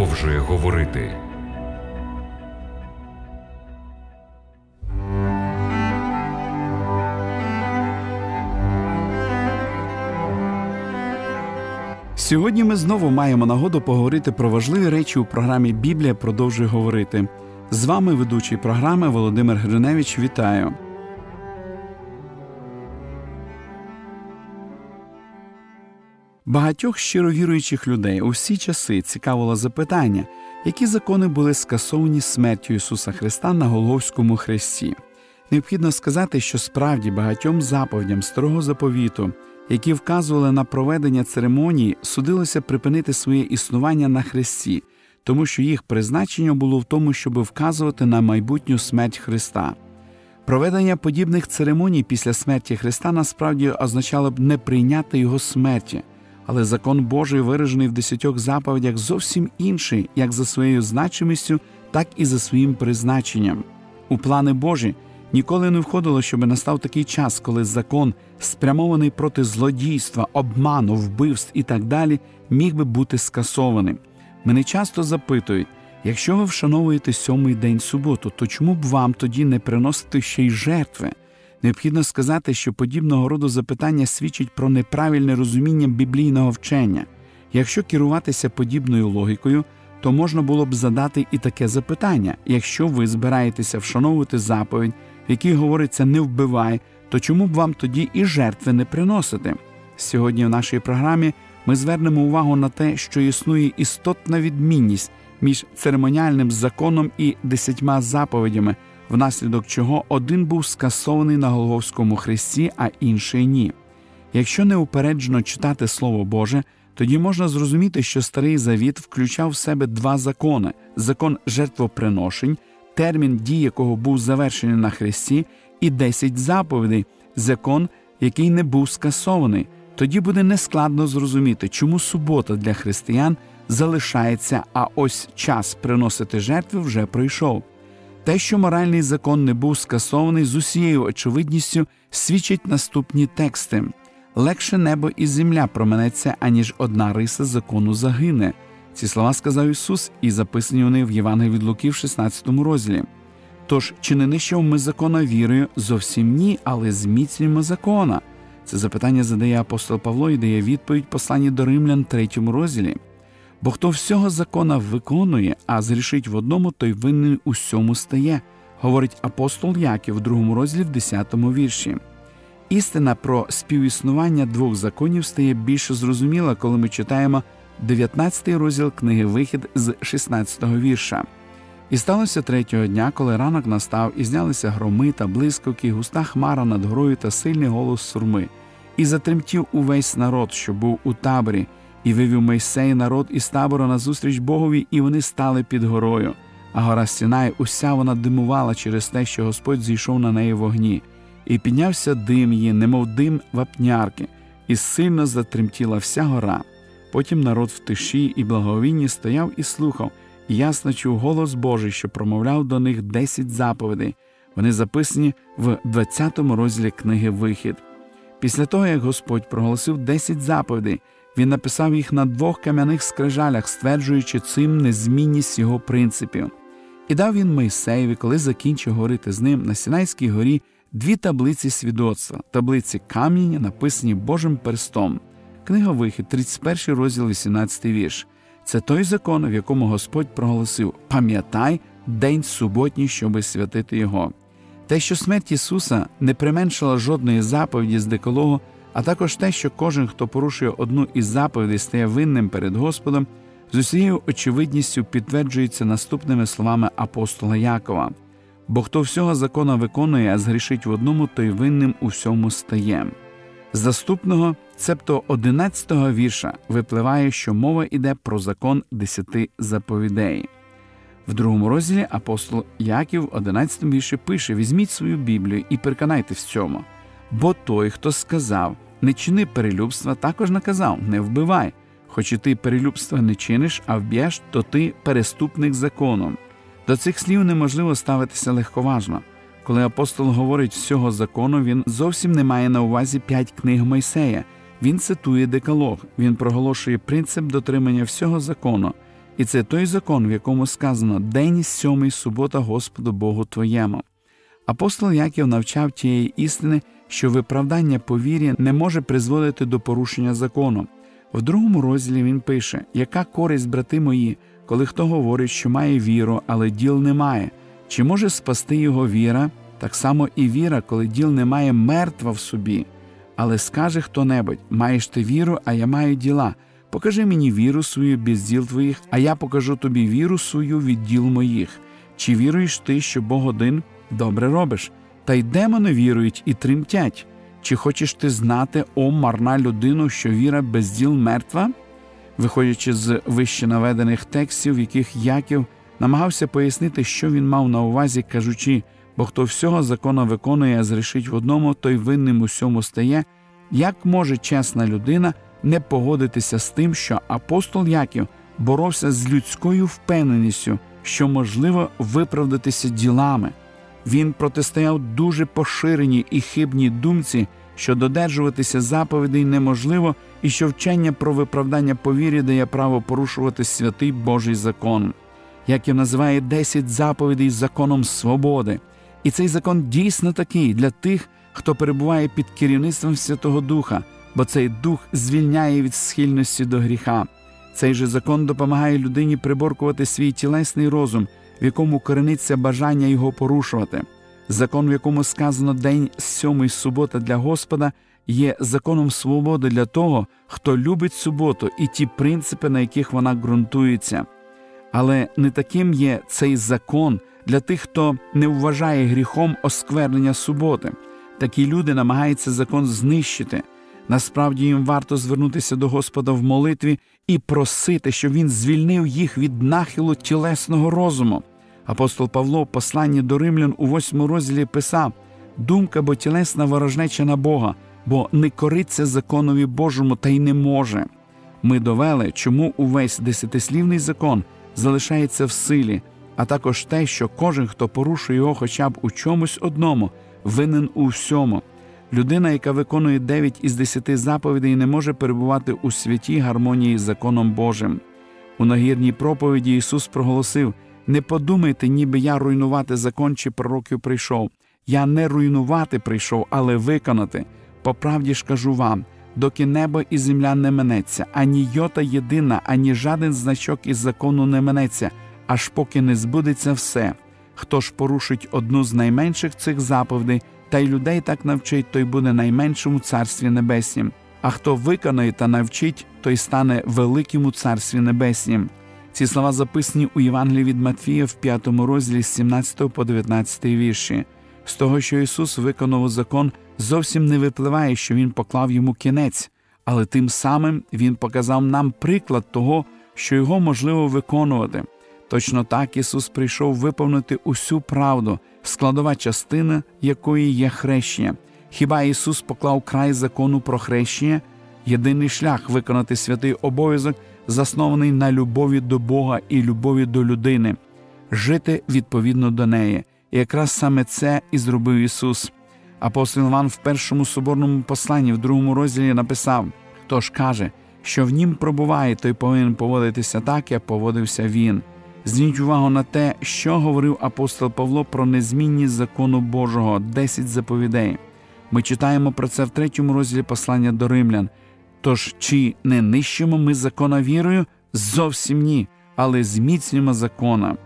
продовжує говорити. Сьогодні ми знову маємо нагоду поговорити про важливі речі у програмі Біблія продовжує говорити. З вами ведучий програми Володимир Гриневич. Вітаю. Багатьох щиро віруючих людей у всі часи цікавило запитання, які закони були скасовані смертю Ісуса Христа на Голговському хресті. Необхідно сказати, що справді багатьом заповідям старого заповіту, які вказували на проведення церемонії, судилося припинити своє існування на хресті, тому що їх призначення було в тому, щоб вказувати на майбутню смерть Христа. Проведення подібних церемоній після смерті Христа насправді означало б не прийняти його смерті, але закон Божий, виражений в десятьох заповідях, зовсім інший, як за своєю значимістю, так і за своїм призначенням. У плани Божі ніколи не входило, щоб настав такий час, коли закон, спрямований проти злодійства, обману, вбивств і так далі, міг би бути скасованим. Мене часто запитують. Якщо ви вшановуєте сьомий день суботу, то чому б вам тоді не приносити ще й жертви? Необхідно сказати, що подібного роду запитання свідчить про неправильне розуміння біблійного вчення. Якщо керуватися подібною логікою, то можна було б задати і таке запитання: якщо ви збираєтеся вшановувати заповідь, в якій говориться не вбивай, то чому б вам тоді і жертви не приносити? Сьогодні в нашій програмі ми звернемо увагу на те, що існує істотна відмінність між церемоніальним законом і десятьма заповідями, внаслідок чого один був скасований на Голговському хресті, а інший ні. Якщо неупереджено читати Слово Боже, тоді можна зрозуміти, що старий завіт включав в себе два закони: закон жертвоприношень, термін дії якого був завершений на хресті, і десять заповідей, закон, який не був скасований. Тоді буде нескладно зрозуміти, чому субота для християн залишається, а ось час приносити жертви вже пройшов. Те, що моральний закон не був скасований з усією очевидністю, свідчить наступні тексти легше небо і земля променеться, аніж одна риса закону загине. Ці слова сказав Ісус, і записані вони в Євангелії від Луки в 16 розділі. Тож, чи не нищав ми закона вірою? Зовсім ні, але зміцнюємо закона. Це запитання задає апостол Павло і дає відповідь посланні до римлян, третьому розділі. Бо хто всього закона виконує, а зрішить в одному, той винен усьому стає, говорить апостол Яків в другому розділі в 10 вірші. Істина про співіснування двох законів стає більше зрозуміла, коли ми читаємо 19 розділ книги Вихід з 16 вірша. І сталося третього дня, коли ранок настав, і знялися громи та блискавки, густа хмара над горою та сильний голос сурми, і затремтів увесь народ, що був у таборі, і вивів Мойсей народ із табору назустріч Богові, і вони стали під горою. А гора Сінай, уся вона димувала через те, що Господь зійшов на неї вогні, і піднявся дим її, немов дим вапнярки, і сильно затремтіла вся гора. Потім народ в тиші і благовінні стояв і слухав, і ясно чув голос Божий, що промовляв до них десять заповідей. Вони записані в 20 розділі книги Вихід. Після того, як Господь проголосив десять заповідей, він написав їх на двох кам'яних скрижалях, стверджуючи цим незмінність його принципів. І дав він Мойсеєві, коли закінчив говорити з ним на Сінайській горі дві таблиці свідоцтва, таблиці кам'яні, написані Божим перстом. Книга Вихід, 31 розділ, 18 вірш. Це той закон, в якому Господь проголосив: пам'ятай день суботній, щоби святити його. Те, що смерть Ісуса не применшила жодної заповіді з декологу, а також те, що кожен, хто порушує одну із заповідей, стає винним перед Господом, з усією очевидністю підтверджується наступними словами апостола Якова: бо хто всього закона виконує, а згрішить в одному, той винним у всьому стає. З наступного, цебто 11-го вірша, випливає, що мова йде про закон десяти заповідей. В другому розділі апостол Яків, в 11 вірші, пише: Візьміть свою Біблію і переконайте в цьому. Бо той, хто сказав, не чини перелюбства, також наказав не вбивай. Хоч і ти перелюбства не чиниш, а вб'єш, то ти переступник законом. До цих слів неможливо ставитися легковажно. Коли апостол говорить всього закону, він зовсім не має на увазі п'ять книг Мойсея. Він цитує декалог, він проголошує принцип дотримання всього закону. І це той закон, в якому сказано День сьомий субота Господу Богу Твоєму. Апостол Яків навчав тієї істини, що виправдання по вірі не може призводити до порушення закону. В другому розділі він пише: Яка користь, брати мої, коли хто говорить, що має віру, але діл немає? Чи може спасти його віра? Так само і віра, коли діл немає, мертва в собі. Але скаже хто небудь маєш ти віру, а я маю діла. Покажи мені віру свою без діл твоїх, а я покажу тобі віру свою від діл моїх. Чи віруєш ти, що Бог один добре робиш? Та й демони вірують і тремтять. Чи хочеш ти знати, о марна людину, що віра без діл мертва? Виходячи з вище наведених текстів, в яких Яків намагався пояснити, що він мав на увазі, кажучи, бо хто всього закона виконує, а зрішить в одному, той винним усьому стає, як може чесна людина не погодитися з тим, що апостол Яків боровся з людською впевненістю, що можливо виправдатися ділами. Він протистояв дуже поширеній і хибній думці, що додержуватися заповідей неможливо, і що вчення про виправдання по вірі дає право порушувати святий Божий закон, Яків називає десять заповідей законом свободи. І цей закон дійсно такий для тих, хто перебуває під керівництвом Святого Духа, бо цей дух звільняє від схильності до гріха. Цей же закон допомагає людині приборкувати свій тілесний розум, в якому корениться бажання його порушувати. Закон, в якому сказано день сьомий субота для Господа, є законом свободи для того, хто любить суботу і ті принципи, на яких вона ґрунтується. Але не таким є цей закон для тих, хто не вважає гріхом осквернення суботи. Такі люди намагаються закон знищити. Насправді їм варто звернутися до Господа в молитві і просити, щоб він звільнив їх від нахилу тілесного розуму. Апостол Павло, в посланні до римлян у восьмому розділі писав: думка бо тілесна ворожнеча на Бога, бо не кориться законові Божому та й не може. Ми довели, чому увесь десятислівний закон залишається в силі, а також те, що кожен, хто порушує його хоча б у чомусь одному, винен у всьому. Людина, яка виконує дев'ять із десяти заповідей, не може перебувати у святій гармонії з законом Божим. У нагірній проповіді Ісус проголосив: не подумайте, ніби я руйнувати закон чи пророків прийшов. Я не руйнувати прийшов, але виконати. По правді ж кажу вам, доки небо і земля не минеться, ані йота єдина, ані жаден значок із закону не минеться, аж поки не збудеться все. Хто ж порушить одну з найменших цих заповідей, та й людей так навчить, той буде найменшим у царстві небеснім. А хто виконає та навчить, той стане великим у царстві небеснім. Ці слова записані у Євангелії від Матфія в 5 розділі з 17 по 19 вірші. З того, що Ісус виконав закон, зовсім не випливає, що Він поклав йому кінець, але тим самим Він показав нам приклад того, що його можливо виконувати. Точно так Ісус прийшов виповнити усю правду, складова частина якої є хрещення. Хіба Ісус поклав край закону про хрещення? Єдиний шлях виконати святий обов'язок, заснований на любові до Бога і любові до людини, жити відповідно до неї. І якраз саме це і зробив Ісус. Апостол Іван в першому соборному посланні, в другому розділі написав: хто ж каже, що в нім пробуває, той повинен поводитися так, як поводився він. Зверніть увагу на те, що говорив апостол Павло про незмінність закону Божого, 10 заповідей. Ми читаємо про це в третьому розділі послання до римлян. Тож чи не нищимо ми закона вірою? Зовсім ні, але зміцнюємо закона.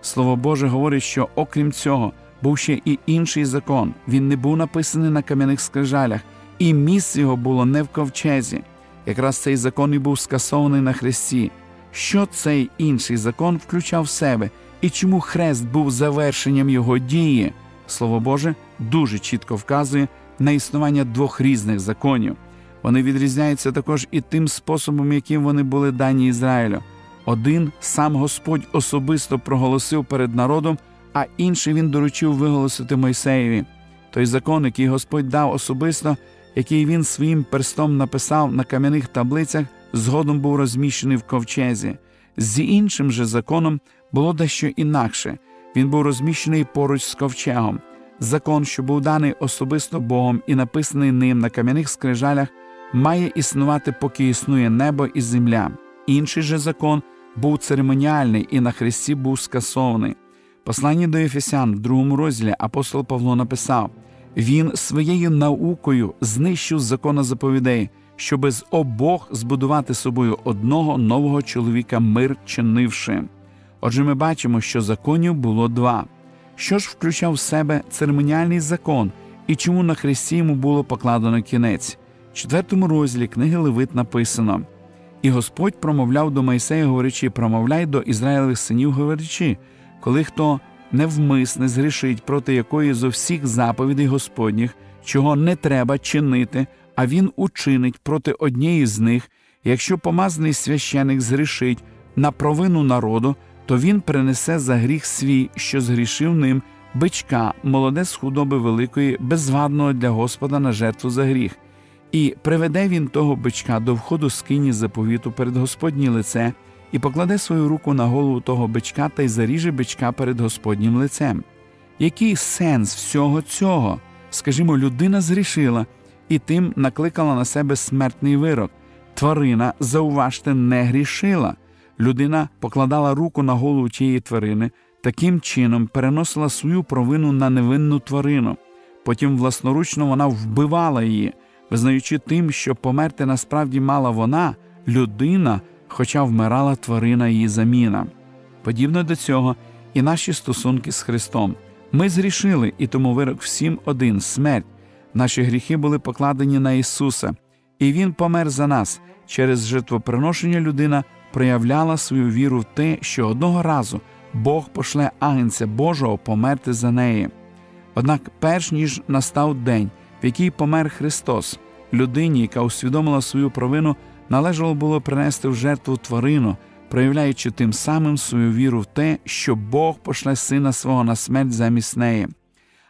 Слово Боже говорить, що окрім цього був ще і інший закон. Він не був написаний на кам'яних скрижалях, і місце його було не в ковчезі. Якраз цей закон і був скасований на хресті. Що цей інший закон включав в себе, і чому хрест був завершенням його дії? Слово Боже дуже чітко вказує на існування двох різних законів. Вони відрізняються також і тим способом, яким вони були дані Ізраїлю. Один сам Господь особисто проголосив перед народом, а інший він доручив виголосити Мойсеєві. Той закон, який Господь дав особисто, який він своїм перстом написав на кам'яних таблицях, згодом був розміщений в ковчезі. З іншим же законом було дещо інакше. Він був розміщений поруч з ковчегом. Закон, що був даний особисто Богом і написаний ним на кам'яних скрижалях, має існувати, поки існує небо і земля. Інший же закон був церемоніальний і на Христі був скасований. Посланні до Ефесян в другому розділі апостол Павло написав: Він своєю наукою знищив закона заповідей, щоби з обох збудувати собою одного нового чоловіка мир чинивши. Отже, ми бачимо, що законів було два. Що ж включав в себе церемоніальний закон і чому на хресті йому було покладено кінець? Четвертому розділі книги Левит написано: І Господь промовляв до Майсея, говорячи, промовляй до Ізраїлевих синів, говорячи, коли хто невмисне згрішить проти якої зо всіх заповідей Господніх, чого не треба чинити, а він учинить проти однієї з них, якщо помазаний священик згрішить на провину народу, то він принесе за гріх свій, що згрішив ним бичка, молоде з худоби великої, безвадного для Господа на жертву за гріх. І приведе він того бичка до входу скині заповіту перед Господнє лице, і покладе свою руку на голову того бичка та й заріже бичка перед Господнім лицем. Який сенс всього цього? Скажімо, людина зрішила і тим накликала на себе смертний вирок. Тварина, зауважте, не грішила. Людина покладала руку на голову тієї тварини, таким чином переносила свою провину на невинну тварину. Потім власноручно вона вбивала її, визнаючи тим, що померти насправді мала вона, людина, хоча вмирала тварина її заміна. Подібно до цього і наші стосунки з Христом. Ми зрішили, і тому вирок всім один смерть. Наші гріхи були покладені на Ісуса, і Він помер за нас. Через жертвоприношення людина проявляла свою віру в те, що одного разу Бог пошле агнця Божого померти за неї. Однак, перш ніж настав день, в який помер Христос, людині, яка усвідомила свою провину, належало було принести в жертву тварину, проявляючи тим самим свою віру в те, що Бог пошле сина свого на смерть замість неї.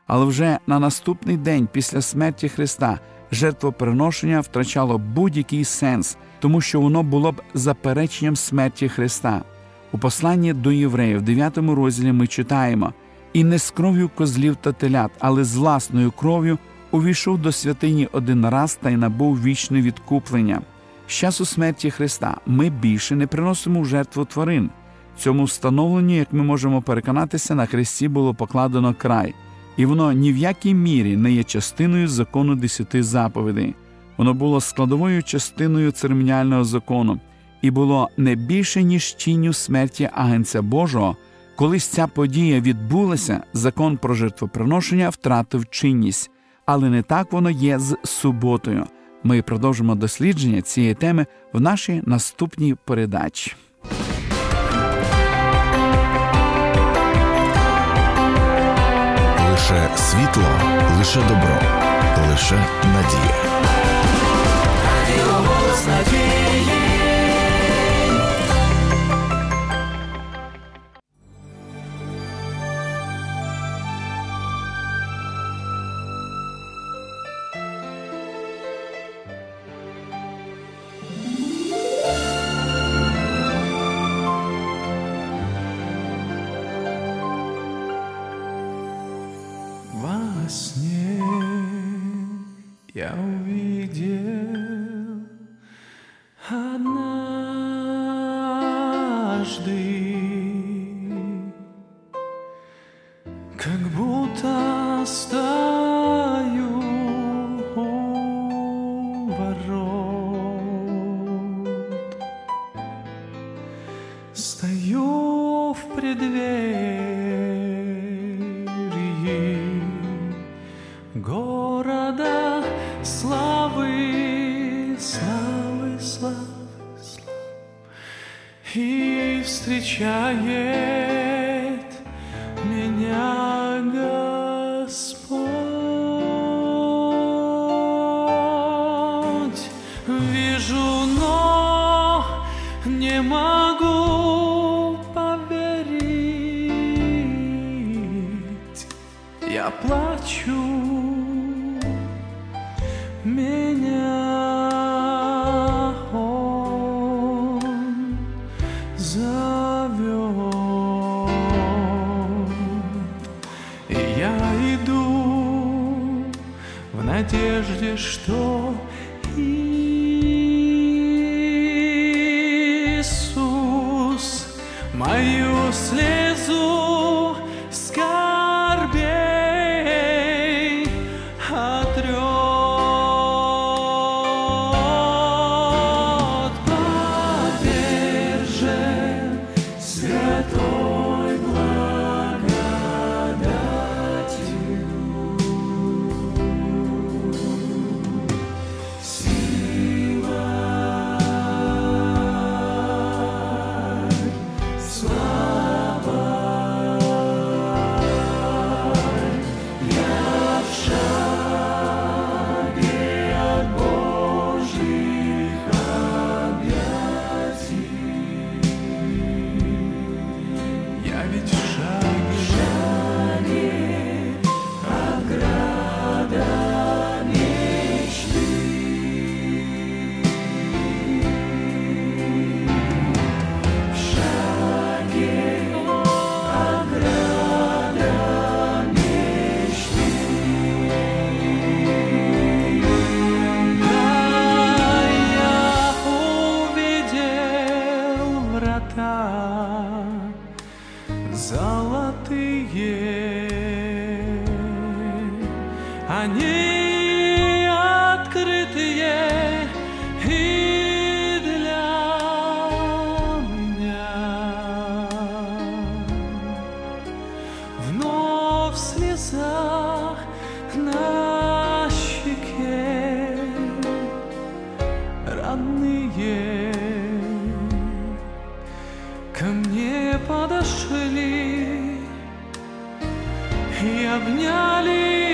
Але вже на наступний день після смерті Христа жертвоприношення втрачало будь-який сенс, тому що воно було б запереченням смерті Христа. У посланні до євреїв, в 9 розділі ми читаємо і не з кров'ю козлів та телят, але з власною кров'ю увійшов до святині один раз та й набув вічне відкуплення. З часу смерті Христа ми більше не приносимо в жертву тварин. Цьому встановленню, як ми можемо переконатися, на хресті було покладено край, і воно ні в якій мірі не є частиною закону десяти заповідей. Воно було складовою частиною церемоніального закону і було не більше ніж тінню смерті агенця Божого. Колись ця подія відбулася, закон про жертвоприношення втратив чинність, але не так воно є з суботою. Ми продовжимо дослідження цієї теми в нашій наступній передачі. Лише світло, лише добро, лише надія. Радіо голос надії. Надежде, slip и обняли